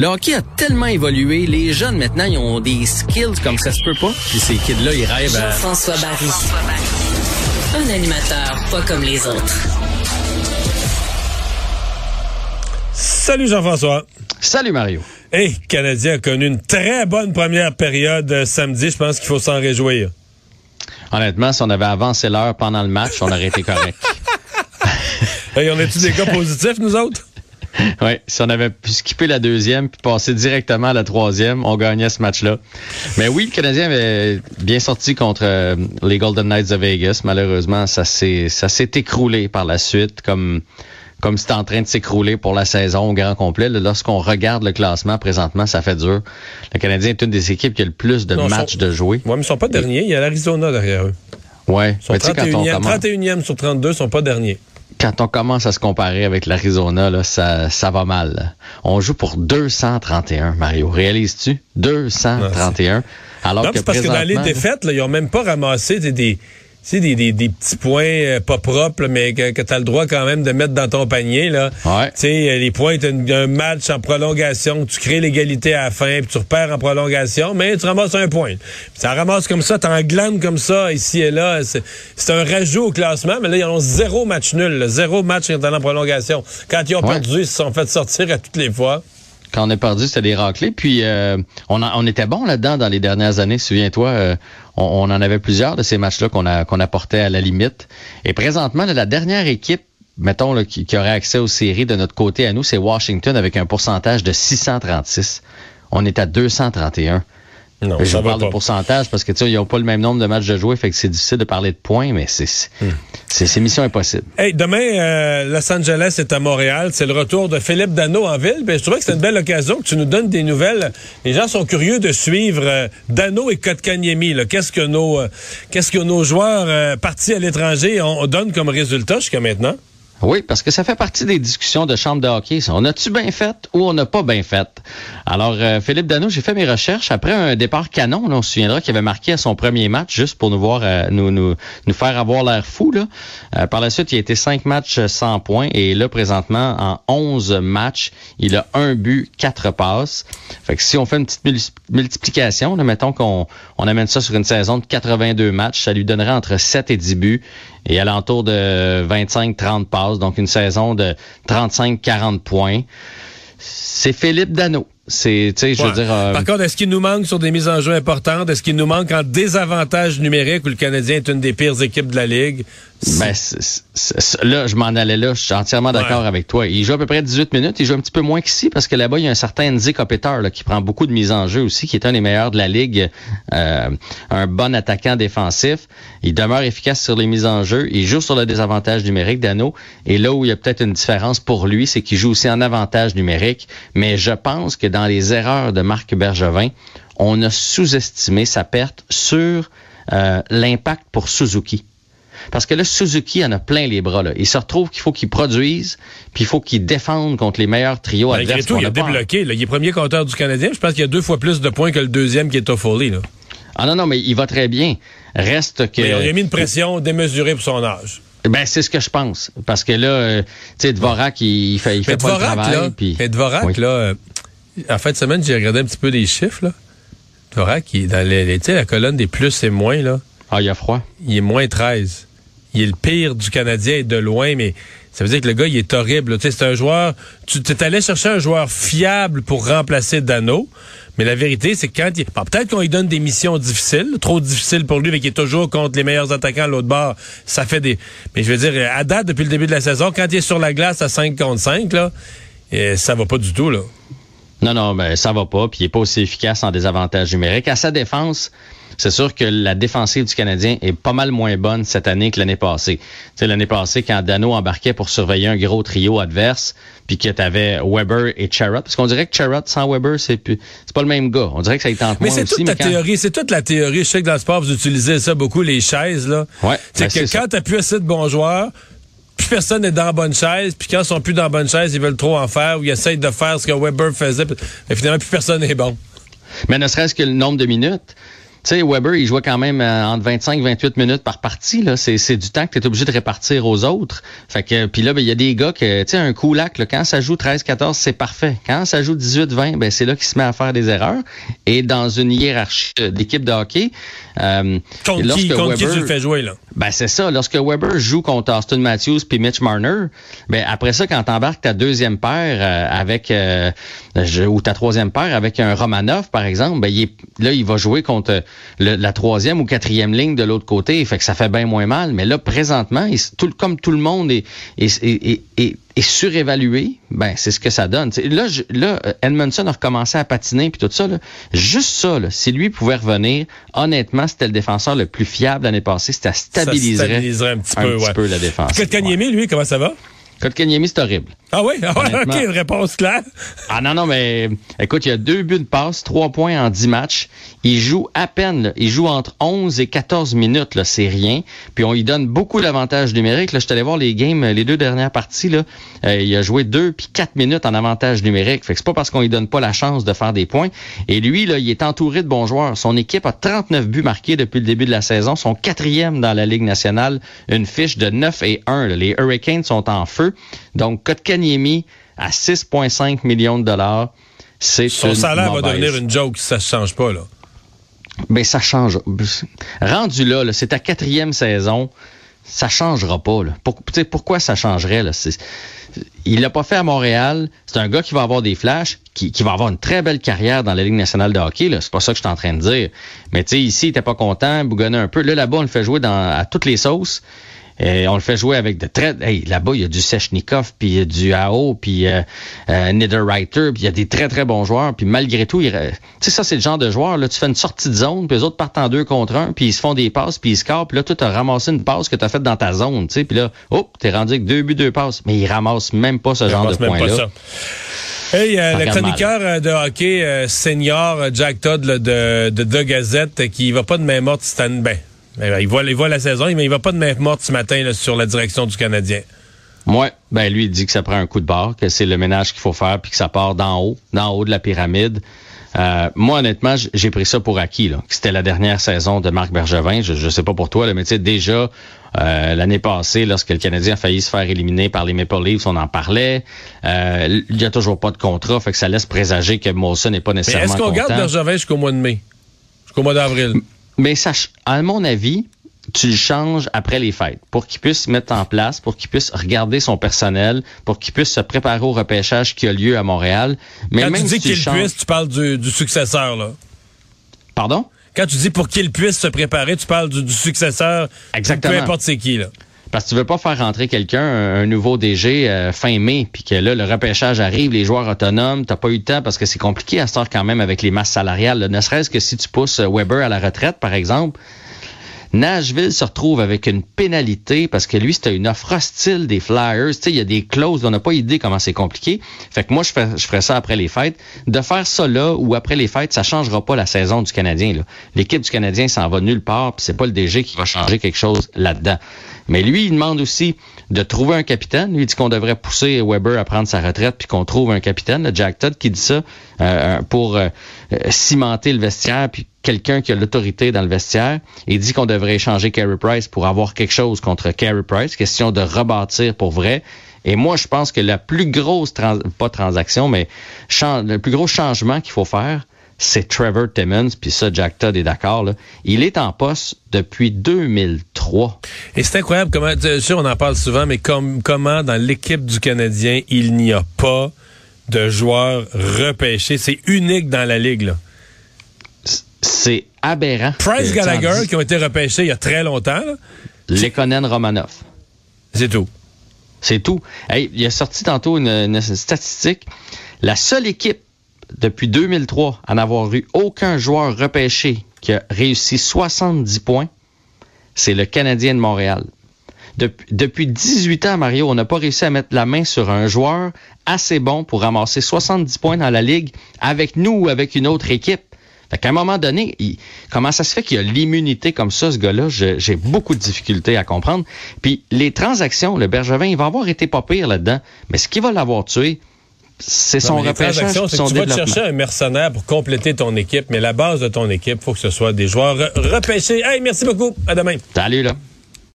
Le hockey a tellement évolué, les jeunes maintenant, ils ont des skills comme ça se peut pas. Puis ces kids-là, ils rêvent à... François Barry. Un animateur pas comme les autres. Salut Jean-François. Salut Mario. Hey, Canadien a connu une très bonne première période euh, samedi. Je pense qu'il faut s'en réjouir. Honnêtement, si on avait avancé l'heure pendant le match, on aurait été correct. hey, on a-tu des cas positifs, nous autres? Oui, si on avait pu skipper la deuxième puis passer directement à la troisième, on gagnait ce match-là. Mais oui, le Canadien avait bien sorti contre euh, les Golden Knights de Vegas. Malheureusement, ça s'est écroulé par la suite, comme comme c'était en train de s'écrouler pour la saison au grand complet. Lorsqu'on regarde le classement présentement, ça fait dur. Le Canadien est une des équipes qui a le plus de matchs de jouer. Oui, mais ils sont pas derniers. Il y a l'Arizona derrière eux. Ils sont 31e, 31e sur 32, ils sont pas derniers quand on commence à se comparer avec l'Arizona, là, ça, ça va mal. On joue pour 231, Mario. Réalises-tu? 231. alors non, que parce que dans les défaites, là, ils ont même pas ramassé des, des sais, des, des, des, petits points euh, pas propres, mais que, que tu as le droit quand même de mettre dans ton panier. Là. Ouais. Tu sais, les points d'un match en prolongation, tu crées l'égalité à la fin, puis tu repères en prolongation, mais tu ramasses un point. ça ramasse comme ça, t'en glandes comme ça, ici et là. C'est un rajout au classement, mais là, ils ont zéro match nul, zéro match en prolongation. Quand ils ont perdu, ils se sont fait sortir à toutes les fois quand on est perdu, c'était des raclés. Puis euh, on, on était bon là-dedans dans les dernières années. Souviens-toi, euh, on, en avait plusieurs de ces matchs-là qu'on apportait à la limite. Et présentement, la dernière équipe, mettons, là, qui, qui, aurait accès aux séries de notre côté à nous, c'est Washington avec un pourcentage de 636. On est à 231. Non, je parle de pourcentage parce que tu sais, ils n'ont pas le même nombre de matchs de jouer, fait que c'est difficile de parler de points, mais c'est c'est mission impossible. Hey, demain, euh, Los Angeles est à Montréal. C'est le retour de Philippe Dano en ville. Ben, je trouvais que c'est une belle occasion que tu nous donnes des nouvelles. Les gens sont curieux de suivre euh, Dano et Kotkaniemi. Qu'est-ce que nos euh, qu'est-ce que nos joueurs partis à l'étranger ont, donne comme résultat jusqu'à maintenant? Oui, parce que ça fait partie des discussions de chambre de hockey. On a-tu bien fait ou on n'a pas bien fait? Alors, euh, Philippe Dano, j'ai fait mes recherches. Après un départ canon, on se souviendra qu'il avait marqué à son premier match, juste pour nous voir, euh, nous, nous, nous faire avoir l'air fou. Euh, par la suite, il a été cinq matchs sans points. Et là, présentement, en 11 matchs, il a un but, quatre passes. Fait que si on fait une petite multiplication, là, mettons qu'on on amène ça sur une saison de 82 matchs, ça lui donnerait entre 7 et 10 buts et alentour de 25-30 passes, donc une saison de 35-40 points. C'est Philippe Dano. C'est, tu sais, je veux dire. Euh, Par contre, est-ce qu'il nous manque sur des mises en jeu importantes? Est-ce qu'il nous manque en désavantage numérique où le Canadien est une des pires équipes de la Ligue? Ben, là, je m'en allais là. Je suis entièrement d'accord avec toi. Il joue à peu près 18 minutes. Il joue un petit peu moins qu'ici parce que là-bas, il y a un certain Kopitar là, qui prend beaucoup de mises en jeu aussi, qui est un des meilleurs de la Ligue, euh, un bon attaquant défensif. Il demeure efficace sur les mises en jeu. Il joue sur le désavantage numérique d'Anneau. Et là où il y a peut-être une différence pour lui, c'est qu'il joue aussi en avantage numérique. Mais je pense que dans les erreurs de Marc Bergevin, on a sous-estimé sa perte sur euh, l'impact pour Suzuki. Parce que là, Suzuki en a plein les bras. Là. Il se retrouve qu'il faut qu'il produise, puis il faut qu'il défende contre les meilleurs trios Malgré adverses. Tout, il a débloqué. Là. Il est premier compteur du Canadien. Je pense qu'il y a deux fois plus de points que le deuxième qui est Toffoli. Là. Ah non, non, mais il va très bien. Reste que... Mais il a mis une pression démesurée pour son âge. Ben, c'est ce que je pense. Parce que là, euh, tu sais, Dvorak, il, fait, il fait pas le travail. Là, puis... Mais Dvorak, là, euh, en fin de semaine, j'ai regardé un petit peu les chiffres. Là. Dvorak, il est dans les, la colonne des plus et moins. Là. Ah, il a froid. Il est moins 13 il est le pire du Canadien de loin, mais ça veut dire que le gars, il est horrible. Tu sais, c'est un joueur. Tu es allé chercher un joueur fiable pour remplacer Dano. Mais la vérité, c'est que quand il. peut-être qu'on lui donne des missions difficiles, trop difficiles pour lui, mais qu'il est toujours contre les meilleurs attaquants à l'autre bord, ça fait des. Mais je veux dire, à date, depuis le début de la saison, quand il est sur la glace à 5 contre 5, là, et ça va pas du tout, là. Non, non, ben ça va pas, puis il est pas aussi efficace en désavantage numérique. À sa défense, c'est sûr que la défensive du Canadien est pas mal moins bonne cette année que l'année passée. Tu sais, l'année passée, quand Dano embarquait pour surveiller un gros trio adverse, puis que tu avais Weber et Charrot, parce qu'on dirait que Charrot sans Weber, c'est c'est pas le même gars. On dirait que ça y tente Mais c'est toute la théorie, c'est toute la théorie. Je sais que dans le sport, vous utilisez ça beaucoup, les chaises, là. Ouais, c'est ben, que quand t'as plus assez de bons joueurs, plus personne n'est dans la bonne chaise, puis quand ils sont plus dans la bonne chaise, ils veulent trop en faire, ou ils essayent de faire ce que Weber faisait, mais finalement, plus personne n'est bon. Mais ne serait-ce que le nombre de minutes. Tu sais, Weber, il jouait quand même euh, entre 25 28 minutes par partie. Là. C'est, c'est du temps que tu es obligé de répartir aux autres. Fait que, puis là, ben, il y a des gars que, tu sais, un coup là, quand ça joue 13-14, c'est parfait. Quand ça joue 18-20, ben, c'est là qu'il se met à faire des erreurs. Et dans une hiérarchie d'équipe de hockey, euh, contre, qui, contre qui, tu le fais jouer, là? Ben, c'est ça. Lorsque Weber joue contre Austin Matthews puis Mitch Marner, ben, après ça, quand t'embarques ta deuxième paire euh, avec, euh, ou ta troisième paire avec un Romanov, par exemple, ben, il là, il va jouer contre la troisième ou quatrième ligne de l'autre côté. Fait que ça fait bien moins mal. Mais là, présentement, tout, comme tout le monde est, est, est, est est surévalué, ben c'est ce que ça donne. là, là, Edmondson a recommencé à patiner puis tout ça. Là. Juste ça, là, si lui pouvait revenir, honnêtement, c'était le défenseur le plus fiable l'année passée. C'était stabiliserait, stabiliserait un petit, peu, ouais. peu, la défense. Kotkaniemi, lui, comment ça va? Kotkaniemi, c'est horrible. Ah oui? Ah ouais, OK, une réponse claire. Ah non, non, mais écoute, il y a deux buts de passe, trois points en dix matchs. Il joue à peine. Là. Il joue entre 11 et 14 minutes. Là, c'est rien. Puis on lui donne beaucoup d'avantages numériques. Là, je suis allé voir les games, les deux dernières parties. Là. Euh, il a joué deux puis quatre minutes en avantage numérique. Fait que c'est pas parce qu'on lui donne pas la chance de faire des points. Et lui, là, il est entouré de bons joueurs. Son équipe a 39 buts marqués depuis le début de la saison. Son quatrième dans la Ligue nationale. Une fiche de 9 et 1. Les Hurricanes sont en feu. Donc, Kotkaniemi à 6,5 millions de dollars, c'est Son salaire va devenir une joke si ça ne change pas, là. Ben, ça change. Rendu là, c'est ta quatrième saison, ça changera pas. Là. pourquoi ça changerait? Là? Il l'a pas fait à Montréal. C'est un gars qui va avoir des flashs, qui, va avoir une très belle carrière dans la Ligue nationale de hockey. C'est pas ça que je suis en train de dire. Mais tu sais, ici, il était pas content, bougonner un peu. Là, là-bas, on le fait jouer dans, à toutes les sauces. Et on le fait jouer avec de très... Hey, là-bas, il y a du Sechnikov, puis il y a du AO, puis euh, euh Niederreiter, puis il y a des très, très bons joueurs. Puis malgré tout, tu sais, ça, c'est le genre de joueur, là, tu fais une sortie de zone, puis les autres partent en deux contre un, puis ils se font des passes, puis ils scorent, puis là, tu as ramassé une passe que tu as faite dans ta zone, tu sais, puis là, oh, t'es rendu avec deux buts, deux passes. Mais ils ramassent même pas ce genre de points-là. Hey, euh, le chroniqueur euh, de hockey euh, senior Jack Todd de, de The Gazette qui va pas de main morte cette année. Ben, il, voit, il voit la saison, mais il va pas de main morte ce matin sur la direction du Canadien. Ouais, ben lui il dit que ça prend un coup de barre, que c'est le ménage qu'il faut faire, puis que ça part d'en haut, d'en haut de la pyramide. Euh, moi, honnêtement, j'ai pris ça pour acquis. Là, que c'était la dernière saison de Marc Bergevin. Je, je sais pas pour toi, là, mais tu sais, déjà, euh, l'année passée, lorsque le Canadien a failli se faire éliminer par les Maple Leafs, on en parlait. Euh, il n'y a toujours pas de contrat, fait que ça laisse présager que Molson n'est pas nécessairement Est-ce qu'on garde Bergevin jusqu'au mois de mai? Jusqu'au mois d'avril? Mais ça, à mon avis, tu le changes après les fêtes pour qu'il puisse se mettre en place, pour qu'il puisse regarder son personnel, pour qu'il puisse se préparer au repêchage qui a lieu à Montréal. Mais Quand tu dis qu'il puisse, tu parles du, successeur, là. Pardon? Quand tu dis pour qu'il puisse se préparer, tu parles du, successeur. Exactement. Peu importe c'est qui, là. Parce que tu veux pas faire rentrer quelqu'un, un, nouveau DG euh, fin mai, puis que là, le repêchage arrive, les joueurs autonomes, t'as pas eu le temps parce que c'est compliqué à temps quand même avec les masses salariales. Ne serait-ce que si tu pousses Weber à la retraite, par exemple, Nashville se retrouve avec une pénalité parce que lui, c'était une offre hostile des Flyers. Tu sais, il y a des clauses, on n'a pas idée comment c'est compliqué. Fait que moi, je, ferais ça après les fêtes. De faire ça là ou après les fêtes, ça changera pas la saison du Canadien. L'équipe du Canadien s'en va nulle part, puis c'est pas le DG qui va changer quelque chose là-dedans. Mais lui, il demande aussi de trouver un capitaine. Lui, il dit qu'on devrait pousser Weber à prendre sa retraite puis qu'on trouve un capitaine. Jack Todd qui dit ça euh, pour euh, euh, cimenter le vestiaire puis quelqu'un qui a l'autorité dans le vestiaire. Il dit qu'on devrait échanger Carey Price pour avoir quelque chose contre Carey Price. Question de rebâtir pour vrai. Et moi, je pense que la plus grosse, pas transaction, mais le plus gros changement qu'il faut faire, c'est Trevor Timmons, puis ça, Jack Todd est d'accord. Il est en poste depuis 2003. Et c'est incroyable comment, on en parle souvent, mais comme, comment dans l'équipe du Canadien, il n'y a pas de joueurs repêchés. C'est unique dans la ligue. Là. C'est aberrant. Price Gallagher, qui ont été repêchés il y a très longtemps. Lekonen Romanov. C'est tout. C'est tout. Hey, il a sorti tantôt une statistique. La seule équipe depuis 2003 à n'avoir eu aucun joueur repêché qui a réussi 70 points, c'est le Canadien de Montréal. depuis 18 ans, Mario, on n'a pas réussi à mettre la main sur un joueur assez bon pour ramasser 70 points dans la ligue avec nous ou avec une autre équipe. Fait qu'à un moment donné, comment ça se fait qu'il y a l'immunité comme ça, ce gars-là? J'ai beaucoup de difficultés à comprendre. Puis les transactions, le Bergevin, il va avoir été pas pire là-dedans. Mais ce qui va l'avoir tué, c'est son repêchage, son son tu vas te chercher un mercenaire pour compléter ton équipe, mais la base de ton équipe, faut que ce soit des joueurs re- repêchés. Hey, merci beaucoup. À demain. Salut là.